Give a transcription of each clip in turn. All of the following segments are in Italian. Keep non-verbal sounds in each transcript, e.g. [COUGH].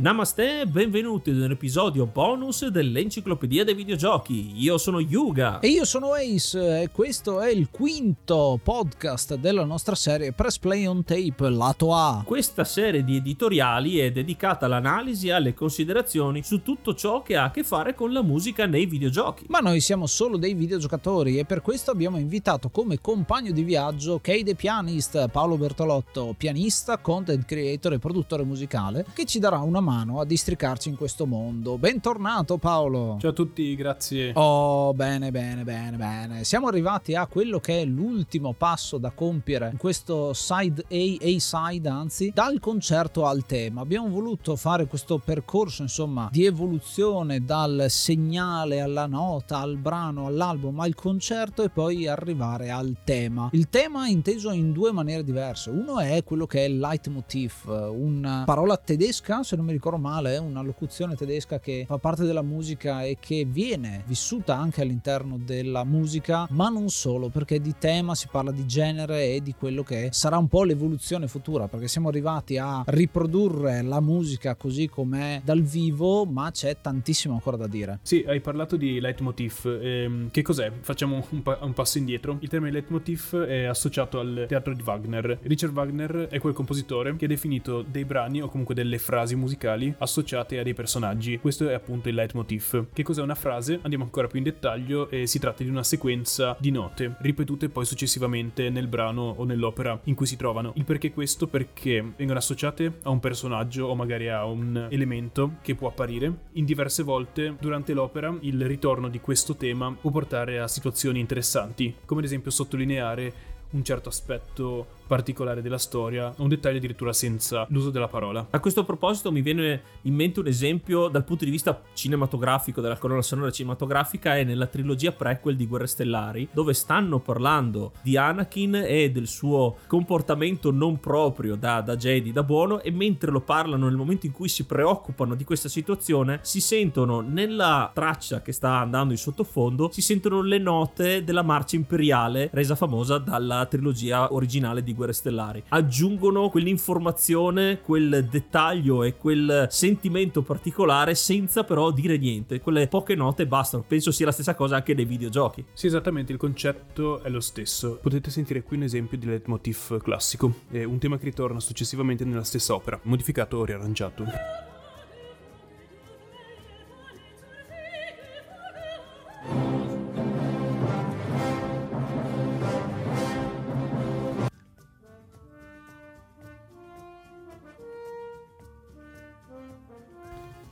Namaste e benvenuti ad un episodio bonus dell'Enciclopedia dei Videogiochi. Io sono Yuga. E io sono Ace e questo è il quinto podcast della nostra serie Press Play on Tape lato A. Questa serie di editoriali è dedicata all'analisi e alle considerazioni su tutto ciò che ha a che fare con la musica nei videogiochi. Ma noi siamo solo dei videogiocatori e per questo abbiamo invitato come compagno di viaggio Kay The Pianist, Paolo Bertolotto, pianista, content creator e produttore musicale, che ci darà una mano mano a districarci in questo mondo. Bentornato Paolo. Ciao a tutti, grazie. Oh, bene, bene, bene, bene. Siamo arrivati a quello che è l'ultimo passo da compiere in questo side A, A-side, anzi, dal concerto al tema. Abbiamo voluto fare questo percorso, insomma, di evoluzione dal segnale alla nota, al brano, all'album, al concerto e poi arrivare al tema. Il tema è inteso in due maniere diverse. Uno è quello che è il leitmotiv, una parola tedesca, se non mi ricordo ricordo male, è una locuzione tedesca che fa parte della musica e che viene vissuta anche all'interno della musica, ma non solo, perché di tema si parla di genere e di quello che sarà un po' l'evoluzione futura, perché siamo arrivati a riprodurre la musica così com'è dal vivo, ma c'è tantissimo ancora da dire. Sì, hai parlato di leitmotiv. Ehm, che cos'è? Facciamo un, pa- un, passo indietro. Il termine leitmotiv è associato al teatro di Wagner. Richard Wagner è quel compositore che ha definito dei brani o comunque delle frasi musicali musicali associate a dei personaggi. Questo è appunto il leitmotiv. Che cos'è una frase? Andiamo ancora più in dettaglio e si tratta di una sequenza di note ripetute poi successivamente nel brano o nell'opera in cui si trovano. Il perché questo? Perché vengono associate a un personaggio o magari a un elemento che può apparire. In diverse volte durante l'opera il ritorno di questo tema può portare a situazioni interessanti, come ad esempio sottolineare un certo aspetto particolare della storia, un dettaglio addirittura senza l'uso della parola. A questo proposito mi viene in mente un esempio dal punto di vista cinematografico, della colonna sonora cinematografica, è nella trilogia prequel di Guerre Stellari, dove stanno parlando di Anakin e del suo comportamento non proprio da, da Jedi, da buono, e mentre lo parlano nel momento in cui si preoccupano di questa situazione, si sentono nella traccia che sta andando in sottofondo, si sentono le note della marcia imperiale resa famosa dalla trilogia originale di Guerre Stellari. Aggiungono quell'informazione, quel dettaglio e quel sentimento particolare senza però dire niente. Quelle poche note bastano. Penso sia la stessa cosa anche nei videogiochi. Sì, esattamente, il concetto è lo stesso. Potete sentire qui un esempio di leitmotiv classico, è un tema che ritorna successivamente nella stessa opera, modificato o riarrangiato.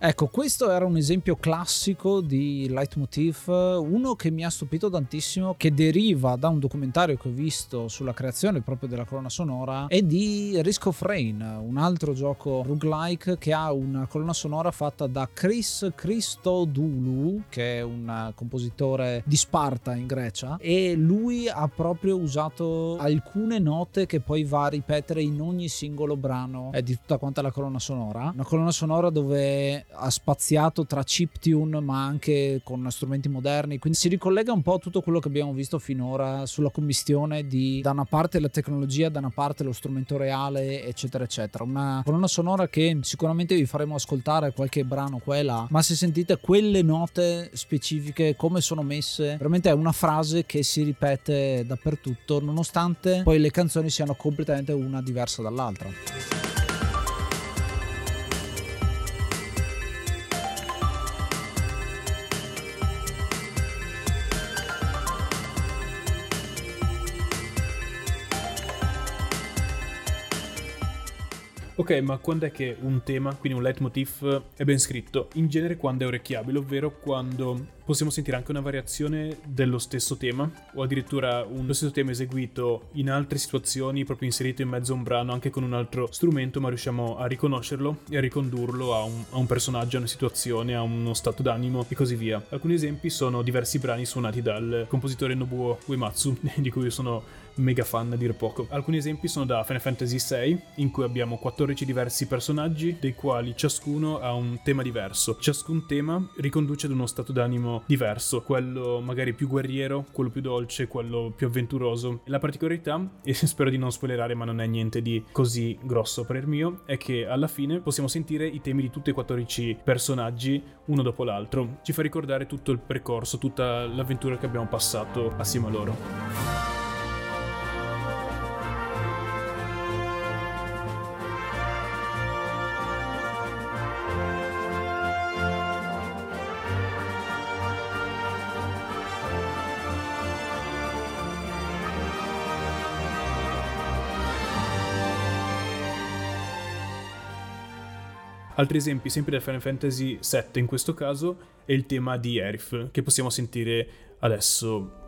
Ecco, questo era un esempio classico di leitmotiv, uno che mi ha stupito tantissimo, che deriva da un documentario che ho visto sulla creazione proprio della colonna sonora, è di Risk of Rain, un altro gioco roguelike che ha una colonna sonora fatta da Chris Christodoulou, che è un compositore di Sparta in Grecia, e lui ha proprio usato alcune note che poi va a ripetere in ogni singolo brano di tutta quanta la colonna sonora. Una colonna sonora dove ha spaziato tra chiptune ma anche con strumenti moderni, quindi si ricollega un po' a tutto quello che abbiamo visto finora sulla commistione di da una parte la tecnologia, da una parte lo strumento reale, eccetera, eccetera. Una colonna sonora che sicuramente vi faremo ascoltare qualche brano qua e là, ma se sentite quelle note specifiche, come sono messe, veramente è una frase che si ripete dappertutto, nonostante poi le canzoni siano completamente una diversa dall'altra. Ok, ma quando è che un tema, quindi un leitmotiv, è ben scritto? In genere quando è orecchiabile, ovvero quando possiamo sentire anche una variazione dello stesso tema, o addirittura un, lo stesso tema eseguito in altre situazioni, proprio inserito in mezzo a un brano, anche con un altro strumento, ma riusciamo a riconoscerlo e a ricondurlo a un, a un personaggio, a una situazione, a uno stato d'animo e così via. Alcuni esempi sono diversi brani suonati dal compositore Nobuo Uematsu, [LAUGHS] di cui io sono mega fan a dir poco. Alcuni esempi sono da Final Fantasy VI, in cui abbiamo 14 diversi personaggi, dei quali ciascuno ha un tema diverso. Ciascun tema riconduce ad uno stato d'animo diverso, quello magari più guerriero, quello più dolce, quello più avventuroso. La particolarità, e [LAUGHS] spero di non spoilerare ma non è niente di così grosso per il mio, è che alla fine possiamo sentire i temi di tutti e 14 personaggi uno dopo l'altro. Ci fa ricordare tutto il percorso, tutta l'avventura che abbiamo passato assieme a loro. Altri esempi, sempre da Final Fantasy VII in questo caso, è il tema di Erif, che possiamo sentire adesso.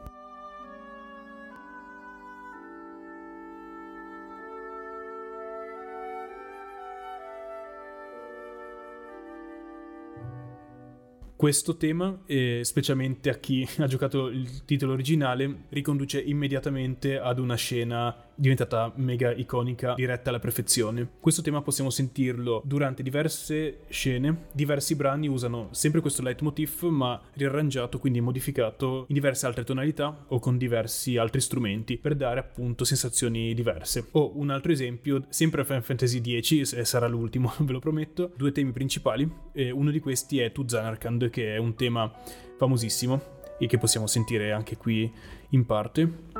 Questo tema, eh, specialmente a chi ha giocato il titolo originale, riconduce immediatamente ad una scena diventata mega iconica, diretta alla perfezione. Questo tema possiamo sentirlo durante diverse scene, diversi brani usano sempre questo leitmotiv ma riarrangiato, quindi modificato in diverse altre tonalità o con diversi altri strumenti per dare appunto sensazioni diverse. O un altro esempio, sempre Final Fantasy X, e sarà l'ultimo, [LAUGHS] ve lo prometto, due temi principali, e uno di questi è To Zanarkand che è un tema famosissimo e che possiamo sentire anche qui in parte.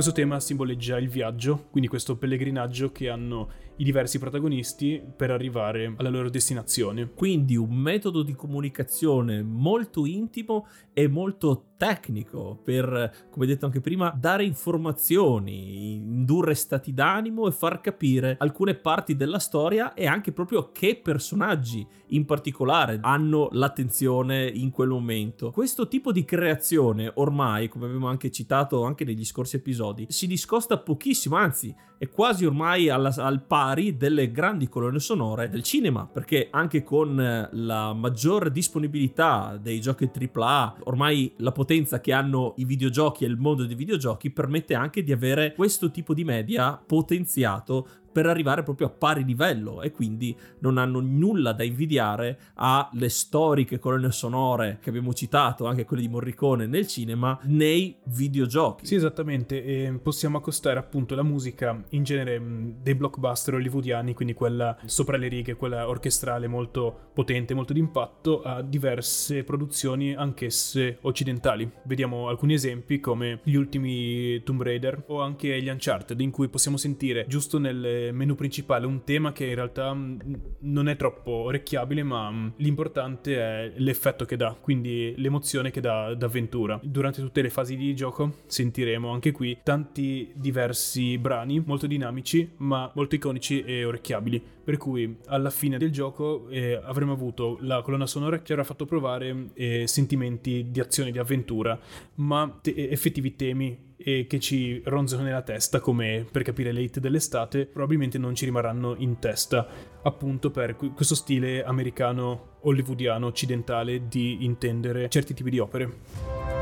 Questo tema simboleggia il viaggio, quindi questo pellegrinaggio che hanno i diversi protagonisti per arrivare alla loro destinazione. Quindi un metodo di comunicazione molto intimo e molto tecnico per, come detto anche prima, dare informazioni, indurre stati d'animo e far capire alcune parti della storia e anche proprio che personaggi in particolare hanno l'attenzione in quel momento. Questo tipo di creazione ormai, come abbiamo anche citato anche negli scorsi episodi, si discosta pochissimo, anzi è quasi ormai alla, al pari delle grandi colonne sonore del cinema, perché anche con la maggior disponibilità dei giochi AAA, ormai la potenza che hanno i videogiochi e il mondo dei videogiochi permette anche di avere questo tipo di media potenziato per arrivare proprio a pari livello e quindi non hanno nulla da invidiare alle storiche colonne sonore che abbiamo citato, anche quelle di Morricone nel cinema, nei videogiochi. Sì, esattamente, e possiamo accostare appunto la musica in genere dei blockbuster hollywoodiani, quindi quella sopra le righe, quella orchestrale molto potente, molto d'impatto, a diverse produzioni anch'esse occidentali. Vediamo alcuni esempi come gli ultimi Tomb Raider o anche gli Uncharted in cui possiamo sentire giusto nelle menu principale un tema che in realtà mm, non è troppo orecchiabile, ma mm, l'importante è l'effetto che dà, quindi l'emozione che dà d'avventura. Durante tutte le fasi di gioco sentiremo anche qui tanti diversi brani molto dinamici, ma molto iconici e orecchiabili. Per cui alla fine del gioco eh, avremo avuto la colonna sonora che avrà fatto provare eh, sentimenti di azione, di avventura, ma te- effettivi temi e che ci ronzano nella testa come per capire le hit dell'estate probabilmente non ci rimarranno in testa appunto per questo stile americano hollywoodiano occidentale di intendere certi tipi di opere.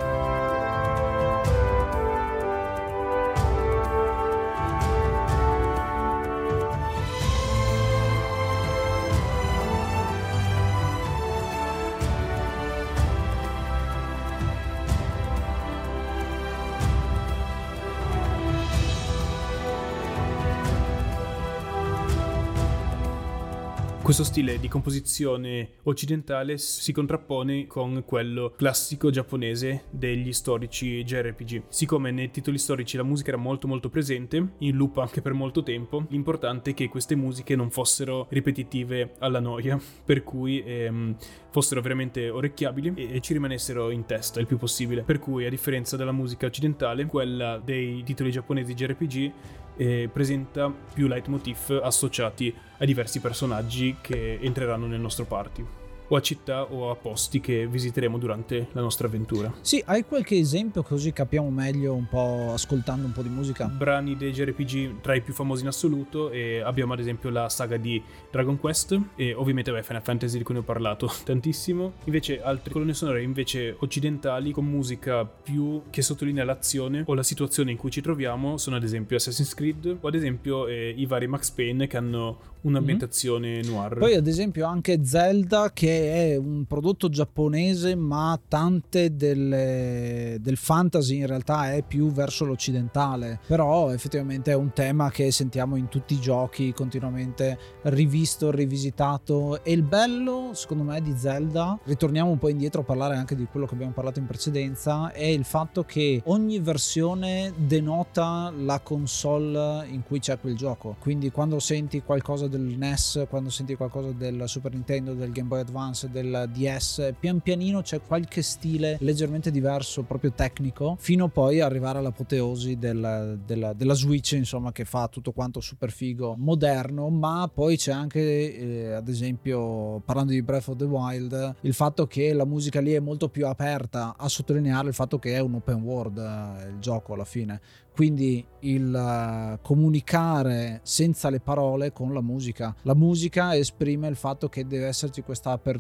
Questo stile di composizione occidentale si contrappone con quello classico giapponese degli storici JRPG. Siccome nei titoli storici la musica era molto molto presente, in loop anche per molto tempo, l'importante è che queste musiche non fossero ripetitive alla noia, per cui ehm, fossero veramente orecchiabili e, e ci rimanessero in testa il più possibile. Per cui a differenza della musica occidentale, quella dei titoli giapponesi JRPG e presenta più leitmotiv associati a diversi personaggi che entreranno nel nostro party o a città o a posti che visiteremo durante la nostra avventura. Sì, hai qualche esempio così capiamo meglio un po' ascoltando un po' di musica? Brani dei JRPG tra i più famosi in assoluto e abbiamo ad esempio la saga di Dragon Quest e ovviamente beh, Final Fantasy di cui ne ho parlato [LAUGHS] tantissimo. Invece altre colonne sonore invece occidentali con musica più che sottolinea l'azione o la situazione in cui ci troviamo sono ad esempio Assassin's Creed o ad esempio eh, i vari Max Payne che hanno un'ambientazione mm-hmm. noir. Poi ad esempio anche Zelda che è un prodotto giapponese, ma tante delle, del fantasy in realtà è più verso l'occidentale. Però effettivamente è un tema che sentiamo in tutti i giochi, continuamente rivisto, rivisitato. E il bello, secondo me, di Zelda, ritorniamo un po' indietro a parlare anche di quello che abbiamo parlato in precedenza, è il fatto che ogni versione denota la console in cui c'è quel gioco. Quindi quando senti qualcosa del NES, quando senti qualcosa del Super Nintendo, del Game Boy Advance, Advance, del DS, pian pianino c'è qualche stile leggermente diverso, proprio tecnico, fino poi ad arrivare all'apoteosi del, della, della, Switch, insomma, che fa tutto quanto super figo, moderno, ma poi c'è anche, eh, ad esempio, parlando di Breath of the Wild, il fatto che la musica lì è molto più aperta a sottolineare il fatto che è un open world eh, il gioco alla fine quindi il uh, comunicare senza le parole con la musica. La musica esprime il fatto che deve esserci questa apertura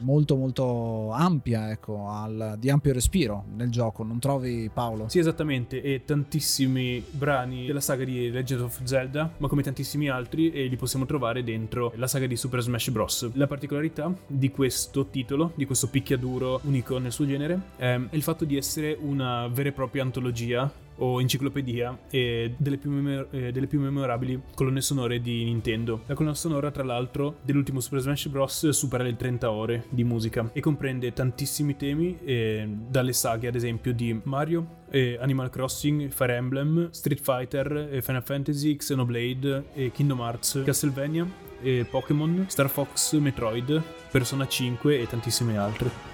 molto molto ampia, ecco, al, di ampio respiro nel gioco, non trovi Paolo? Sì, esattamente, e tantissimi brani della saga di Legend of Zelda, ma come tantissimi altri, e li possiamo trovare dentro la saga di Super Smash Bros. La particolarità di questo titolo, di questo picchiaduro unico nel suo genere, è il fatto di essere una vera e propria antologia o enciclopedia e delle più, memor- eh, delle più, memorabili colonne sonore di Nintendo. La colonna sonora, tra l'altro, dell'ultimo Super Smash Bros. supera le 30 ore di musica e comprende tantissimi temi, eh, dalle saghe ad esempio di Mario, Animal Crossing, Fire Emblem, Street Fighter, Final Fantasy, Xenoblade, Kingdom Hearts, Castlevania, Pokémon, Star Fox, Metroid, Persona 5 e tantissime altre.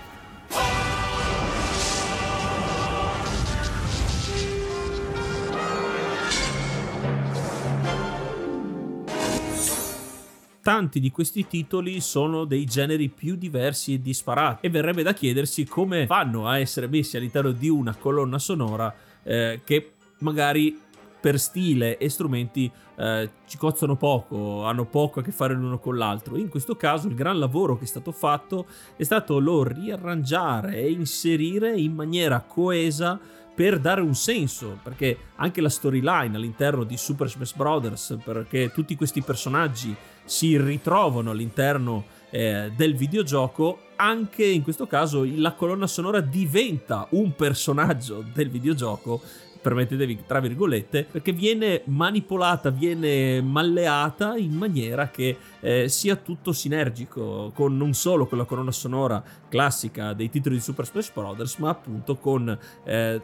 Tanti di questi titoli sono dei generi più diversi e disparati e verrebbe da chiedersi come fanno a essere messi all'interno di una colonna sonora eh, che magari per stile e strumenti eh, ci cozzano poco, hanno poco a che fare l'uno con l'altro. In questo caso il gran lavoro che è stato fatto è stato lo riarrangiare e inserire in maniera coesa per dare un senso, perché anche la storyline all'interno di Super Smash Bros., perché tutti questi personaggi si ritrovano all'interno eh, del videogioco, anche in questo caso la colonna sonora diventa un personaggio del videogioco permettetevi tra virgolette, perché viene manipolata, viene malleata in maniera che eh, sia tutto sinergico, con, non solo con la colonna sonora classica dei titoli di Super Smash Bros., ma appunto con eh,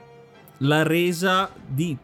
la resa di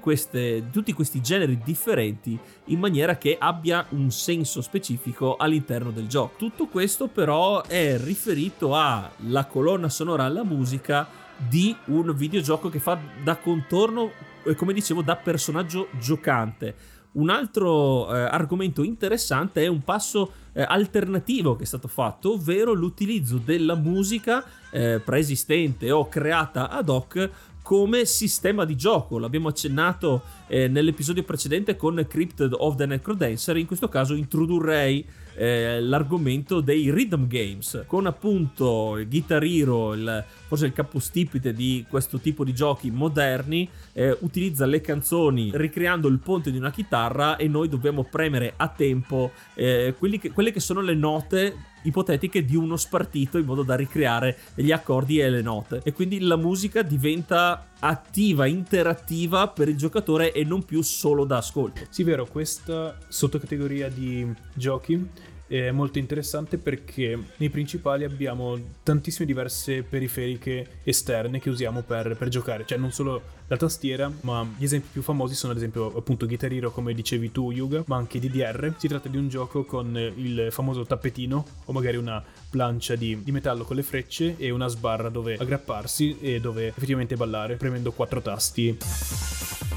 queste, tutti questi generi differenti in maniera che abbia un senso specifico all'interno del gioco. Tutto questo però è riferito alla colonna sonora, alla musica di un videogioco che fa da contorno, come dicevo, da personaggio giocante. Un altro eh, argomento interessante è un passo eh, alternativo che è stato fatto, ovvero l'utilizzo della musica eh, preesistente o creata ad hoc come sistema di gioco. L'abbiamo accennato eh, nell'episodio precedente con Cryptid of the Necrodancer. In questo caso introdurrei eh, l'argomento dei rhythm games con appunto Guitar Hero, il, forse il capostipite di questo tipo di giochi moderni, eh, utilizza le canzoni ricreando il ponte di una chitarra e noi dobbiamo premere a tempo eh, che, quelle che sono le note ipotetiche di uno spartito in modo da ricreare gli accordi e le note. E quindi la musica diventa attiva, interattiva per il giocatore e non più solo da ascolto. Sì, vero, questa sottocategoria di giochi è molto interessante perché nei principali abbiamo tantissime diverse periferiche esterne che usiamo per, per, giocare, cioè non solo la tastiera, ma gli esempi più famosi sono ad esempio appunto Guitar Hero come dicevi tu Yuga, ma anche DDR. Si tratta di un gioco con il famoso tappetino o magari una plancia di, di metallo con le frecce e una sbarra dove aggrapparsi e dove effettivamente ballare premendo quattro tasti.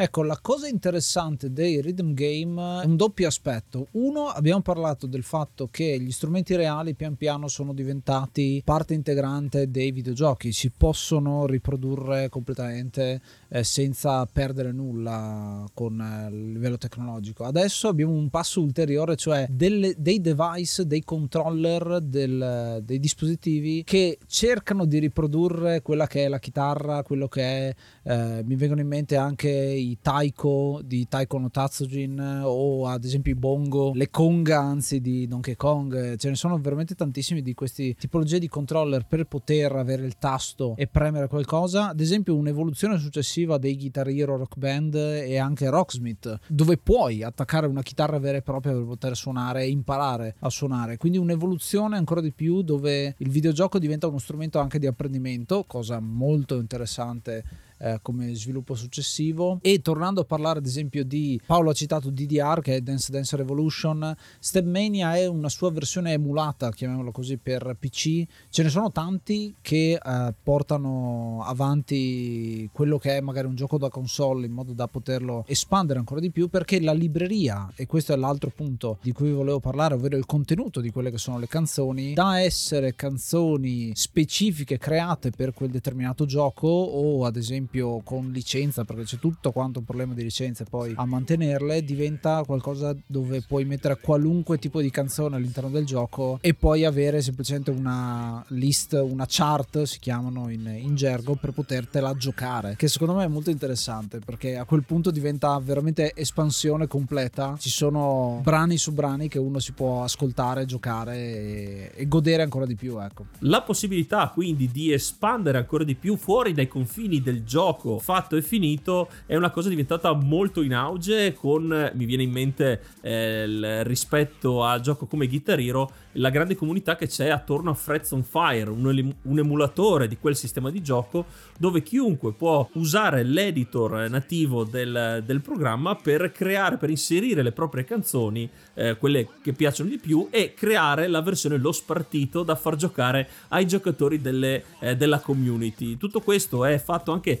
Ecco, la cosa interessante dei rhythm game è un doppio aspetto. Uno, abbiamo parlato del fatto che gli strumenti reali pian piano sono diventati parte integrante dei videogiochi, si possono riprodurre completamente eh, senza perdere nulla con eh, il livello tecnologico. Adesso abbiamo un passo ulteriore, cioè delle, dei device, dei controller, del, dei dispositivi che cercano di riprodurre quella che è la chitarra, quello che è, eh, mi vengono in mente anche i taiko di Taiko no Tatsujin o ad esempio i bongo, le conga anzi di Donkey Kong, ce ne sono veramente tantissimi di queste tipologie di controller per poter avere il tasto e premere qualcosa, ad esempio un'evoluzione successiva dei Guitar Hero Rock Band e anche Rocksmith, dove puoi attaccare una chitarra vera e propria per poter suonare e imparare a suonare, quindi un'evoluzione ancora di più dove il videogioco diventa uno strumento anche di apprendimento, cosa molto interessante eh, come sviluppo successivo. E tornando a parlare ad esempio di Paolo ha citato DDR che è Dance Dance Revolution, Stepmania è una sua versione emulata, chiamiamola così, per PC. Ce ne sono tanti che eh, portano avanti quello che è magari un gioco da console in modo da poterlo espandere ancora di più perché la libreria, e questo è l'altro punto di cui volevo parlare, ovvero il contenuto di quelle che sono le canzoni, da essere canzoni specifiche create per quel determinato gioco o ad esempio esempio con licenza, perché c'è tutto quanto un problema di licenze poi a mantenerle, diventa qualcosa dove puoi mettere qualunque tipo di canzone all'interno del gioco e poi avere semplicemente una list, una chart, si chiamano in, in gergo, per potertela giocare, che secondo me è molto interessante perché a quel punto diventa veramente espansione completa, ci sono brani su brani che uno si può ascoltare, giocare e, e godere ancora di più. Ecco. La possibilità quindi di espandere ancora di più fuori dai confini del gioco gioco fatto e finito è una cosa diventata molto in auge con, mi viene in mente eh, rispetto al gioco come Guitar Hero, la grande comunità che c'è attorno a Frets on Fire, un, un, emulatore di quel sistema di gioco dove chiunque può usare l'editor nativo del, del programma per creare, per inserire le proprie canzoni, eh, quelle che piacciono di più, e creare la versione lo spartito da far giocare ai giocatori delle, eh, della community. Tutto questo è fatto anche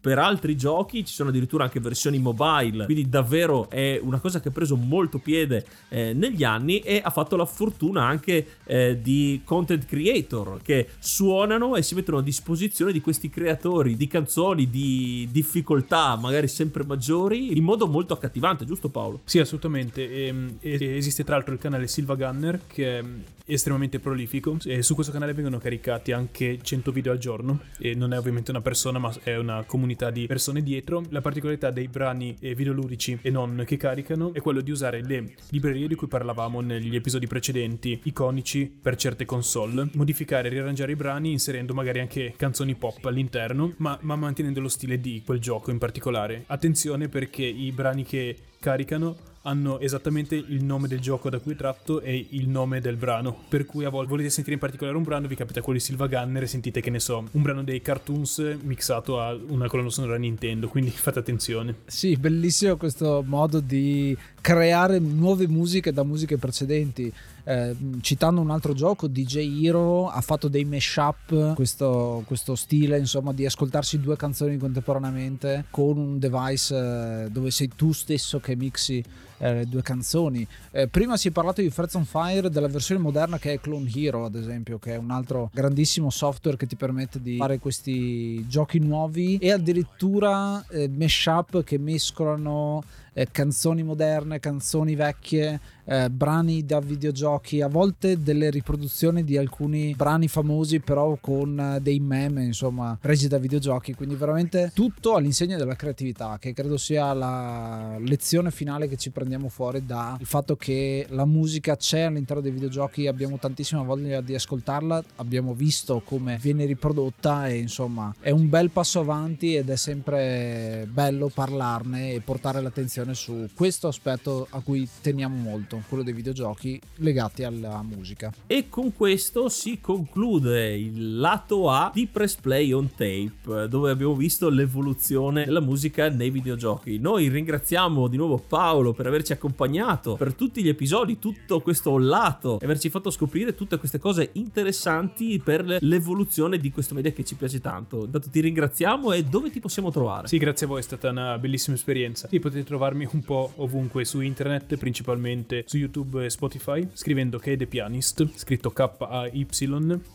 per altri giochi, ci sono addirittura anche versioni mobile, quindi davvero è una cosa che ha preso molto piede eh, negli anni e ha fatto la fortuna anche eh, di content creator che suonano e si mettono a disposizione di questi creatori di canzoni di difficoltà magari sempre maggiori in modo molto accattivante, giusto Paolo? Sì, assolutamente. E, ehm, e, esiste tra l'altro il canale Silva Gunner che è estremamente prolifico e su questo canale vengono caricati anche 100 video al giorno e non è ovviamente una persona ma è una comunità comunità di persone dietro. La particolarità dei brani videoludici e non che caricano è quello di usare le librerie di cui parlavamo negli episodi precedenti, iconici per certe console, modificare e riarrangiare i brani inserendo magari anche canzoni pop all'interno, ma, ma mantenendo lo stile di quel gioco in particolare. Attenzione perché i brani che caricano hanno esattamente il nome del gioco da cui è tratto e il nome del brano. Per cui a volte volete sentire in particolare un brano, vi capita quello di Silva Gunner e sentite che ne so, un brano dei cartoons mixato a una colonna sonora Nintendo, quindi [LAUGHS] fate attenzione. Sì, bellissimo questo modo di creare nuove musiche da musiche precedenti. Eh, citando un altro gioco, DJ Hero ha fatto dei mashup, questo, questo stile insomma di ascoltarsi due canzoni contemporaneamente con un device eh, dove sei tu stesso che mixi eh, due canzoni. Eh, prima si è parlato di Frets on Fire della versione moderna che è Clone Hero, ad esempio, che è un altro grandissimo software che ti permette di fare questi giochi nuovi e addirittura eh, mashup che mescolano eh, canzoni moderne, canzoni vecchie, eh, brani da videogiochi, a volte delle riproduzioni di alcuni brani famosi però con eh, dei meme, insomma, presi da videogiochi, quindi veramente tutto all'insegna della creatività, che credo sia la lezione finale che ci prendiamo fuori dal fatto che la musica c'è all'interno dei videogiochi, abbiamo tantissima voglia di ascoltarla, abbiamo visto come viene riprodotta e insomma è un bel passo avanti ed è sempre bello parlarne e portare l'attenzione su questo aspetto aspetto a cui teniamo molto, quello dei videogiochi legati alla musica. E con questo si conclude il lato A di Press Play on Tape, dove abbiamo visto l'evoluzione della musica nei videogiochi. Noi ringraziamo di nuovo Paolo per averci accompagnato per tutti gli episodi, tutto questo lato e averci fatto scoprire tutte queste cose interessanti per l'evoluzione di questo media che ci piace tanto. Intanto ti ringraziamo e dove ti possiamo trovare? Sì, grazie a voi, è stata una bellissima esperienza. Sì, potete trovarmi un po' ovunque su internet, principalmente su YouTube e Spotify, scrivendo è The Pianist, scritto K-A-Y,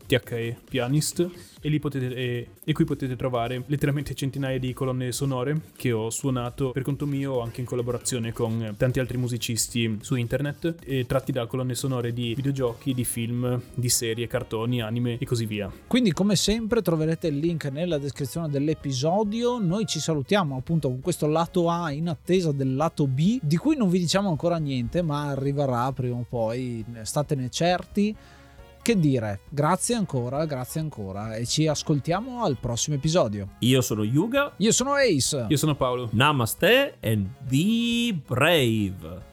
T-H-E Pianist, e, potete, e, e qui potete trovare letteralmente centinaia di colonne sonore che ho suonato per conto mio anche in collaborazione con tanti altri musicisti su internet, e tratti da colonne sonore di videogiochi, di film, di serie, cartoni, anime e così via. Quindi come sempre troverete il link nella descrizione dell'episodio, noi ci salutiamo appunto con questo lato A in attesa del lato B, di cui non vi diciamo ancora niente, ma arriverà prima o poi, statene certi. Che dire, grazie ancora, grazie ancora e ci ascoltiamo al prossimo episodio. Io sono Yuga. Io sono Ace. Io sono Paolo. Namaste and be brave.